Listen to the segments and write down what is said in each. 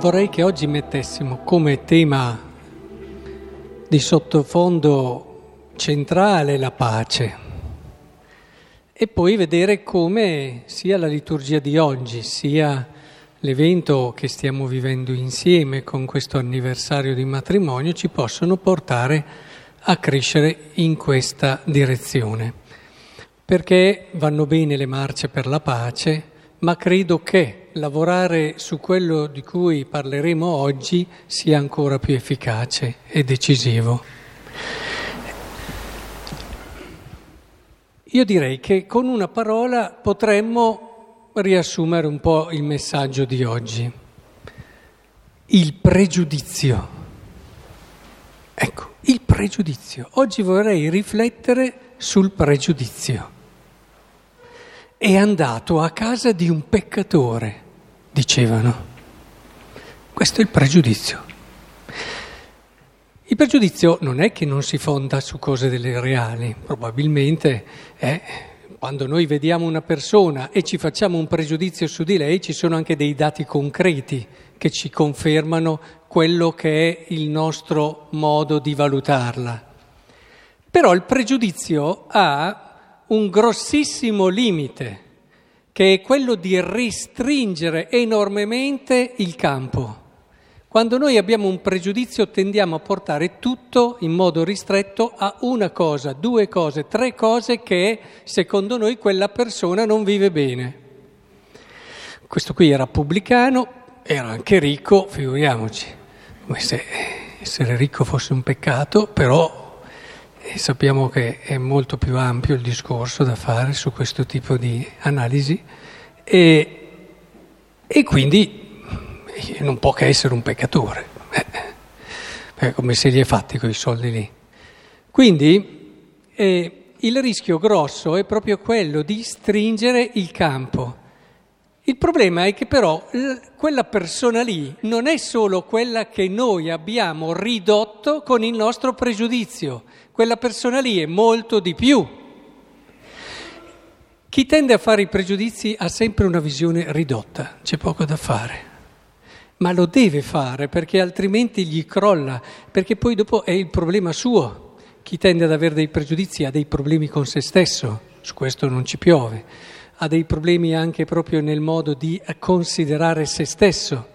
vorrei che oggi mettessimo come tema di sottofondo centrale la pace e poi vedere come sia la liturgia di oggi, sia l'evento che stiamo vivendo insieme con questo anniversario di matrimonio ci possono portare a crescere in questa direzione. Perché vanno bene le marce per la pace, ma credo che lavorare su quello di cui parleremo oggi sia ancora più efficace e decisivo. Io direi che con una parola potremmo riassumere un po' il messaggio di oggi. Il pregiudizio. Ecco, il pregiudizio. Oggi vorrei riflettere sul pregiudizio è andato a casa di un peccatore, dicevano. Questo è il pregiudizio. Il pregiudizio non è che non si fonda su cose delle reali, probabilmente è quando noi vediamo una persona e ci facciamo un pregiudizio su di lei, ci sono anche dei dati concreti che ci confermano quello che è il nostro modo di valutarla. Però il pregiudizio ha un grossissimo limite, che è quello di restringere enormemente il campo. Quando noi abbiamo un pregiudizio tendiamo a portare tutto in modo ristretto a una cosa, due cose, tre cose che secondo noi quella persona non vive bene. Questo qui era pubblicano, era anche ricco, figuriamoci, come se essere ricco fosse un peccato, però e sappiamo che è molto più ampio il discorso da fare su questo tipo di analisi e, e quindi non può che essere un peccatore, eh, come se li è fatti quei soldi lì. Quindi eh, il rischio grosso è proprio quello di stringere il campo. Il problema è che però quella persona lì non è solo quella che noi abbiamo ridotto con il nostro pregiudizio, quella persona lì è molto di più. Chi tende a fare i pregiudizi ha sempre una visione ridotta, c'è poco da fare. Ma lo deve fare perché altrimenti gli crolla, perché poi dopo è il problema suo. Chi tende ad avere dei pregiudizi ha dei problemi con se stesso, su questo non ci piove, ha dei problemi anche proprio nel modo di considerare se stesso.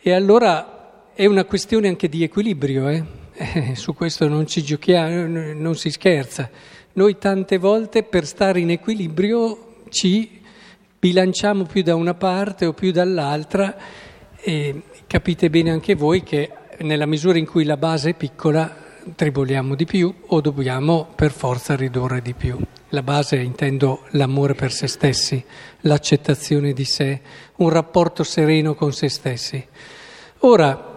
E allora è una questione anche di equilibrio, eh? Eh, su questo non ci giochiamo, non si scherza. Noi tante volte per stare in equilibrio ci bilanciamo più da una parte o più dall'altra e capite bene anche voi che nella misura in cui la base è piccola triboliamo di più o dobbiamo per forza ridurre di più. La base intendo l'amore per se stessi, l'accettazione di sé, un rapporto sereno con se stessi. Ora,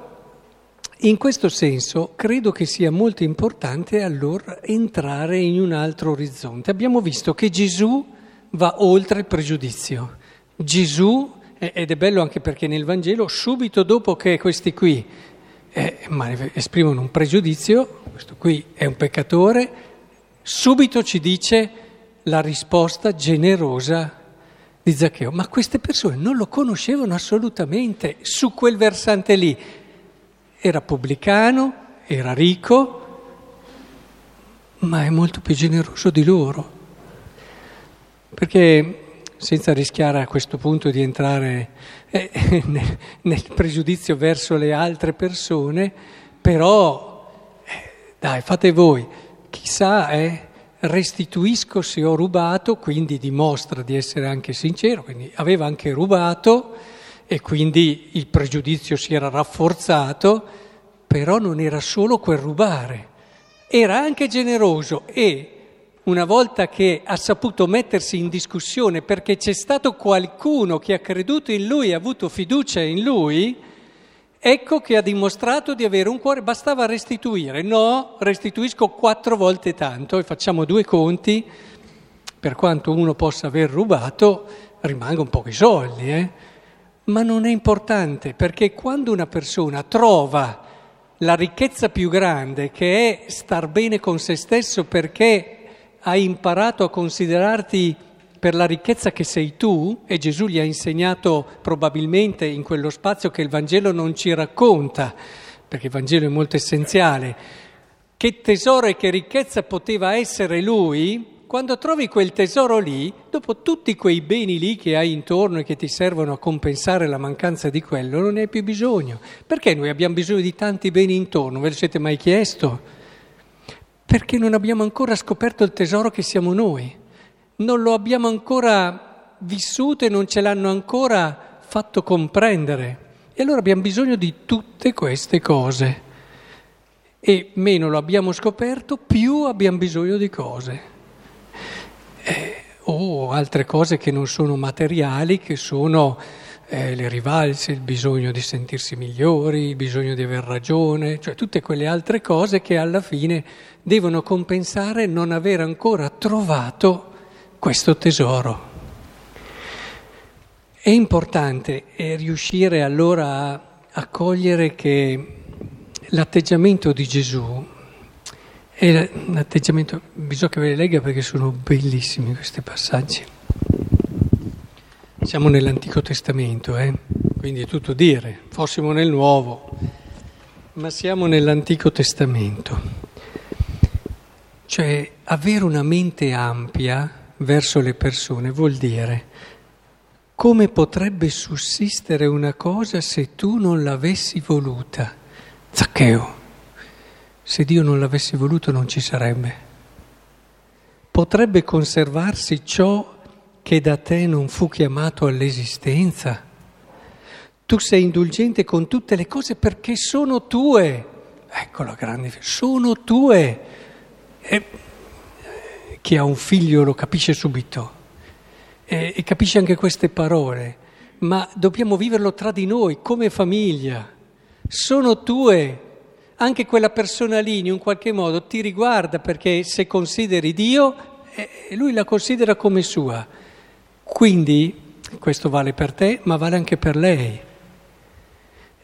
in questo senso credo che sia molto importante allora entrare in un altro orizzonte. Abbiamo visto che Gesù va oltre il pregiudizio. Gesù, ed è bello anche perché nel Vangelo, subito dopo che questi qui eh, esprimono un pregiudizio, questo qui è un peccatore, subito ci dice la risposta generosa di Zaccheo. Ma queste persone non lo conoscevano assolutamente su quel versante lì era pubblicano, era ricco, ma è molto più generoso di loro. Perché senza rischiare a questo punto di entrare eh, nel, nel, pregiudizio verso le altre persone, però eh, dai, fate voi, chissà, eh, restituisco se ho rubato, quindi dimostra di essere anche sincero, quindi aveva anche rubato e quindi il pregiudizio si era rafforzato, però non era solo quel rubare, era anche generoso e una volta che ha saputo mettersi in discussione perché c'è stato qualcuno che ha creduto in lui ha avuto fiducia in lui, ecco che ha dimostrato di avere un cuore, bastava restituire, no, restituisco quattro volte tanto e facciamo due conti, per quanto uno possa aver rubato, rimangono pochi soldi, eh? Ma non è importante perché quando una persona trova la ricchezza più grande che è star bene con se stesso perché hai imparato a considerarti per la ricchezza che sei tu, e Gesù gli ha insegnato probabilmente in quello spazio che il Vangelo non ci racconta, perché il Vangelo è molto essenziale, che tesoro e che ricchezza poteva essere lui, quando trovi quel tesoro lì, dopo tutti quei beni lì che hai intorno e che ti servono a compensare la mancanza di quello, non ne hai più bisogno. Perché noi abbiamo bisogno di tanti beni intorno? Ve lo siete mai chiesto? Perché non abbiamo ancora scoperto il tesoro che siamo noi. Non lo abbiamo ancora vissuto e non ce l'hanno ancora fatto comprendere. E allora abbiamo bisogno di tutte queste cose. E meno lo abbiamo scoperto, più abbiamo bisogno di cose eh, o altre cose che non sono materiali, che sono eh, le rivalse, il bisogno di sentirsi migliori, il bisogno di aver ragione, cioè tutte quelle altre cose che alla fine devono compensare non aver ancora trovato questo tesoro. È importante eh, riuscire allora a, a cogliere che l'atteggiamento di Gesù è un atteggiamento, bisogna che ve le legga perché sono bellissimi questi passaggi. Siamo nell'Antico Testamento, eh? quindi è tutto dire, fossimo nel Nuovo, ma siamo nell'Antico Testamento. Cioè avere una mente ampia verso le persone vuol dire come potrebbe sussistere una cosa se tu non l'avessi voluta. Zaccheo se Dio non l'avesse voluto non ci sarebbe. Potrebbe conservarsi ciò che da te non fu chiamato all'esistenza. Tu sei indulgente con tutte le cose perché sono tue. Ecco la grande, sono tue. E chi ha un figlio lo capisce subito e, e capisce anche queste parole, ma dobbiamo viverlo tra di noi come famiglia. Sono tue anche quella persona lì in un qualche modo ti riguarda perché se consideri Dio, eh, lui la considera come sua. Quindi questo vale per te, ma vale anche per lei.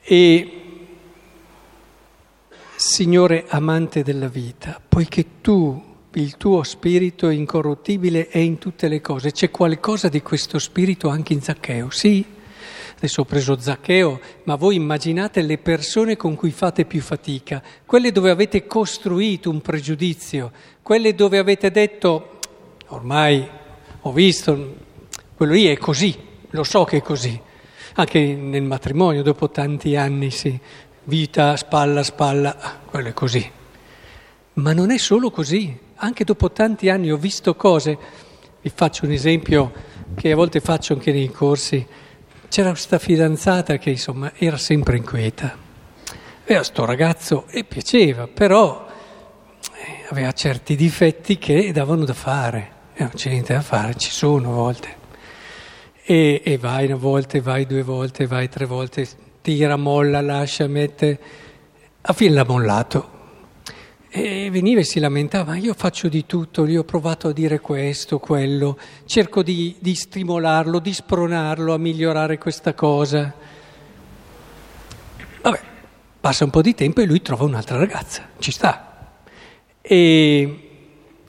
E Signore amante della vita, poiché tu, il tuo spirito incorruttibile è in tutte le cose, c'è qualcosa di questo spirito anche in Zaccheo, sì? Adesso ho preso Zaccheo, ma voi immaginate le persone con cui fate più fatica, quelle dove avete costruito un pregiudizio, quelle dove avete detto ormai ho visto, quello lì è così, lo so che è così. Anche nel matrimonio, dopo tanti anni, sì, vita, spalla, spalla, ah, quello è così. Ma non è solo così, anche dopo tanti anni ho visto cose, vi faccio un esempio che a volte faccio anche nei corsi, c'era questa fidanzata che insomma era sempre inquieta. Aveva sto ragazzo e piaceva, però eh, aveva certi difetti che davano da fare. E non c'è niente da fare, ci sono a volte. E, e vai una volta, vai due volte, vai tre volte, tira, molla, lascia, mette. A fine l'ha mollato e veniva e si lamentava, io faccio di tutto, gli ho provato a dire questo, quello, cerco di, di stimolarlo, di spronarlo a migliorare questa cosa. Vabbè, passa un po' di tempo e lui trova un'altra ragazza, ci sta. E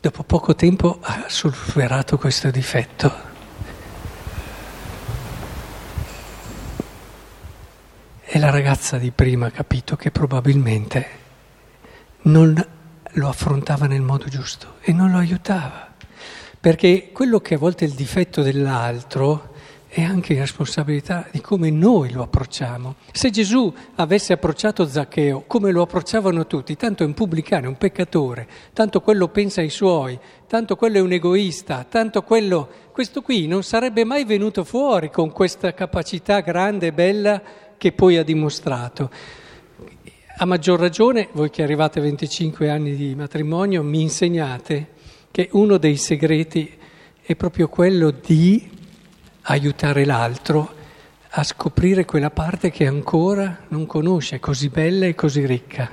dopo poco tempo ha superato questo difetto. La ragazza di prima ha capito che probabilmente non lo affrontava nel modo giusto e non lo aiutava. Perché quello che a volte è il difetto dell'altro è anche responsabilità di come noi lo approcciamo. Se Gesù avesse approcciato Zaccheo come lo approcciavano tutti, tanto è un pubblicano, è un peccatore, tanto quello pensa ai suoi, tanto quello è un egoista, tanto quello... Questo qui non sarebbe mai venuto fuori con questa capacità grande e bella che poi ha dimostrato. A maggior ragione, voi che arrivate a 25 anni di matrimonio, mi insegnate che uno dei segreti è proprio quello di aiutare l'altro a scoprire quella parte che ancora non conosce, così bella e così ricca.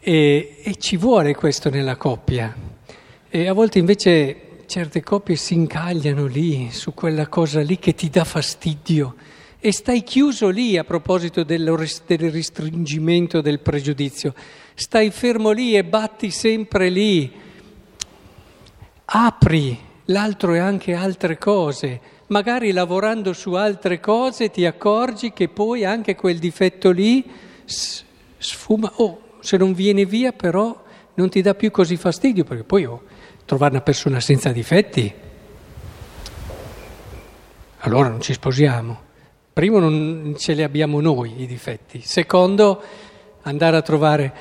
E, e ci vuole questo nella coppia. E a volte invece certe coppie si incagliano lì, su quella cosa lì che ti dà fastidio e stai chiuso lì a proposito del restringimento del pregiudizio, stai fermo lì e batti sempre lì, apri l'altro è anche altre cose. Magari lavorando su altre cose ti accorgi che poi anche quel difetto lì sfuma. Oh, se non viene via però non ti dà più così fastidio, perché poi oh, trovare una persona senza difetti, allora non ci sposiamo. Primo non ce li abbiamo noi i difetti, secondo andare a trovare...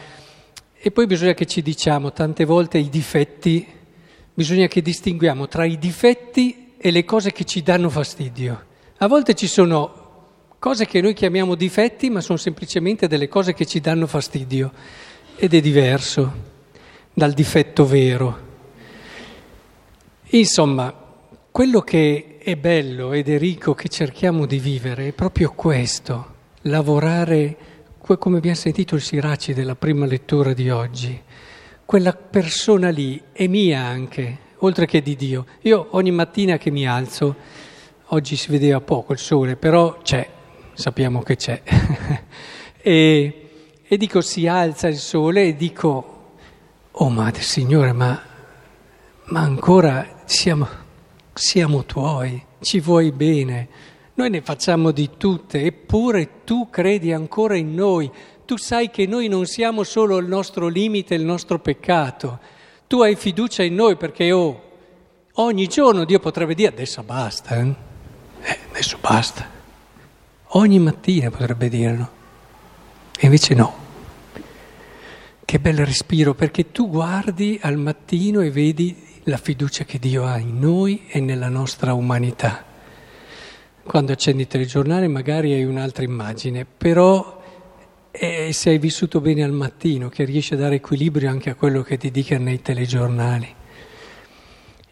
E poi bisogna che ci diciamo tante volte i difetti, bisogna che distinguiamo tra i difetti e le cose che ci danno fastidio. A volte ci sono cose che noi chiamiamo difetti, ma sono semplicemente delle cose che ci danno fastidio ed è diverso dal difetto vero. Insomma, quello che è bello ed è ricco che cerchiamo di vivere è proprio questo, lavorare, come abbiamo sentito il Siraci della prima lettura di oggi, quella persona lì è mia anche, oltre che di Dio. Io ogni mattina che mi alzo, oggi si vedeva poco il sole, però c'è, sappiamo che c'è, e, e dico si alza il sole e dico Oh Madre Signore, ma, ma ancora siamo, siamo tuoi, ci vuoi bene, noi ne facciamo di tutte, eppure tu credi ancora in noi, tu sai che noi non siamo solo il nostro limite, il nostro peccato, tu hai fiducia in noi perché oh, ogni giorno Dio potrebbe dire adesso basta, eh? Eh, adesso basta, ogni mattina potrebbe dirlo, e invece no. Che bel respiro, perché tu guardi al mattino e vedi la fiducia che Dio ha in noi e nella nostra umanità. Quando accendi il telegiornale magari hai un'altra immagine, però è se hai vissuto bene al mattino che riesci a dare equilibrio anche a quello che ti dicono nei telegiornali.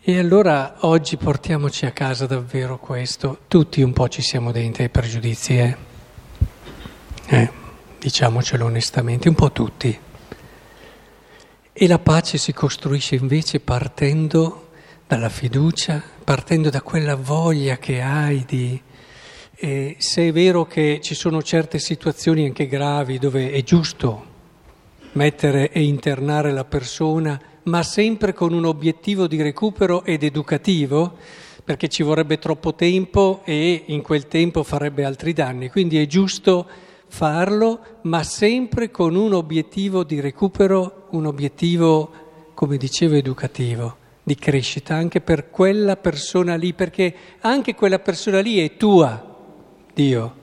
E allora oggi portiamoci a casa davvero questo. Tutti un po' ci siamo dentro ai pregiudizi, eh? eh diciamocelo onestamente, un po' tutti. E la pace si costruisce invece partendo dalla fiducia, partendo da quella voglia che hai di... E se è vero che ci sono certe situazioni anche gravi dove è giusto mettere e internare la persona, ma sempre con un obiettivo di recupero ed educativo, perché ci vorrebbe troppo tempo e in quel tempo farebbe altri danni. Quindi è giusto farlo, ma sempre con un obiettivo di recupero, un obiettivo, come dicevo, educativo, di crescita, anche per quella persona lì, perché anche quella persona lì è tua, Dio.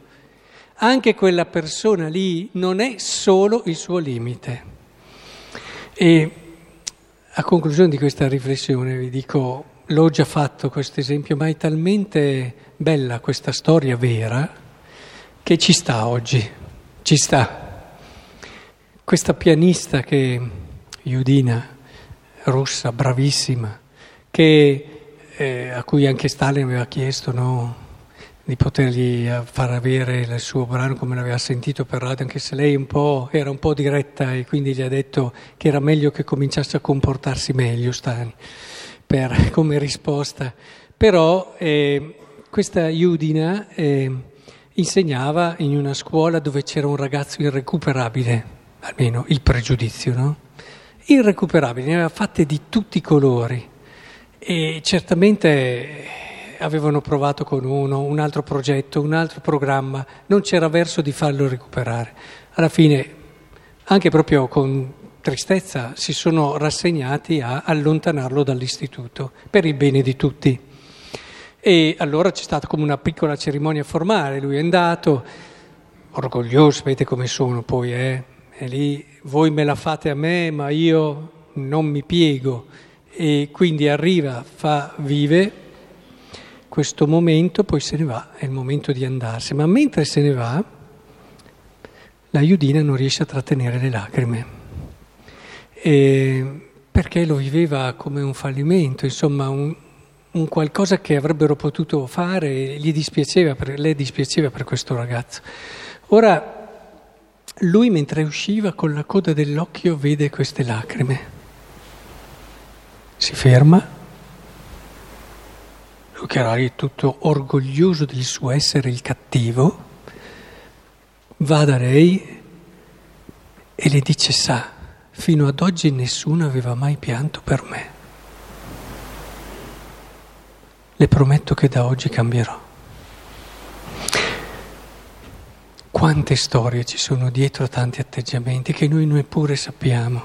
Anche quella persona lì non è solo il suo limite. E a conclusione di questa riflessione vi dico, l'ho già fatto questo esempio, ma è talmente bella questa storia vera che ci sta oggi. Ci sta. Questa pianista che, Judina, russa, bravissima, che, eh, a cui anche Stalin aveva chiesto no, di potergli eh, far avere il suo brano come l'aveva sentito per radio, anche se lei un era un po' diretta e quindi gli ha detto che era meglio che cominciasse a comportarsi meglio Stalin per, come risposta. Però eh, questa Judina... Eh, insegnava in una scuola dove c'era un ragazzo irrecuperabile, almeno il pregiudizio, no? Irrecuperabile, ne aveva fatte di tutti i colori e certamente avevano provato con uno, un altro progetto, un altro programma, non c'era verso di farlo recuperare. Alla fine, anche proprio con tristezza, si sono rassegnati a allontanarlo dall'istituto per il bene di tutti. E allora c'è stata come una piccola cerimonia formale, lui è andato, orgoglioso, vedete come sono poi, eh? E lì voi me la fate a me, ma io non mi piego. E quindi arriva, fa, vive questo momento, poi se ne va, è il momento di andarsene. Ma mentre se ne va, la Iudina non riesce a trattenere le lacrime. E perché lo viveva come un fallimento, insomma, un, un qualcosa che avrebbero potuto fare, gli dispiaceva per, le dispiaceva per questo ragazzo. Ora lui mentre usciva con la coda dell'occhio vede queste lacrime. Si ferma, lui che lì tutto orgoglioso del suo essere il cattivo, va da lei e le dice sa, fino ad oggi nessuno aveva mai pianto per me. le prometto che da oggi cambierò. Quante storie ci sono dietro tanti atteggiamenti che noi neppure sappiamo.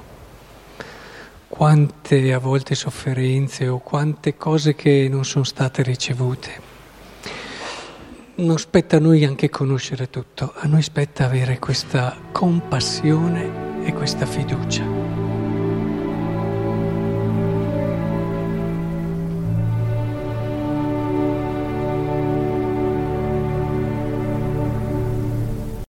Quante a volte sofferenze o quante cose che non sono state ricevute. Non spetta a noi anche conoscere tutto, a noi spetta avere questa compassione e questa fiducia.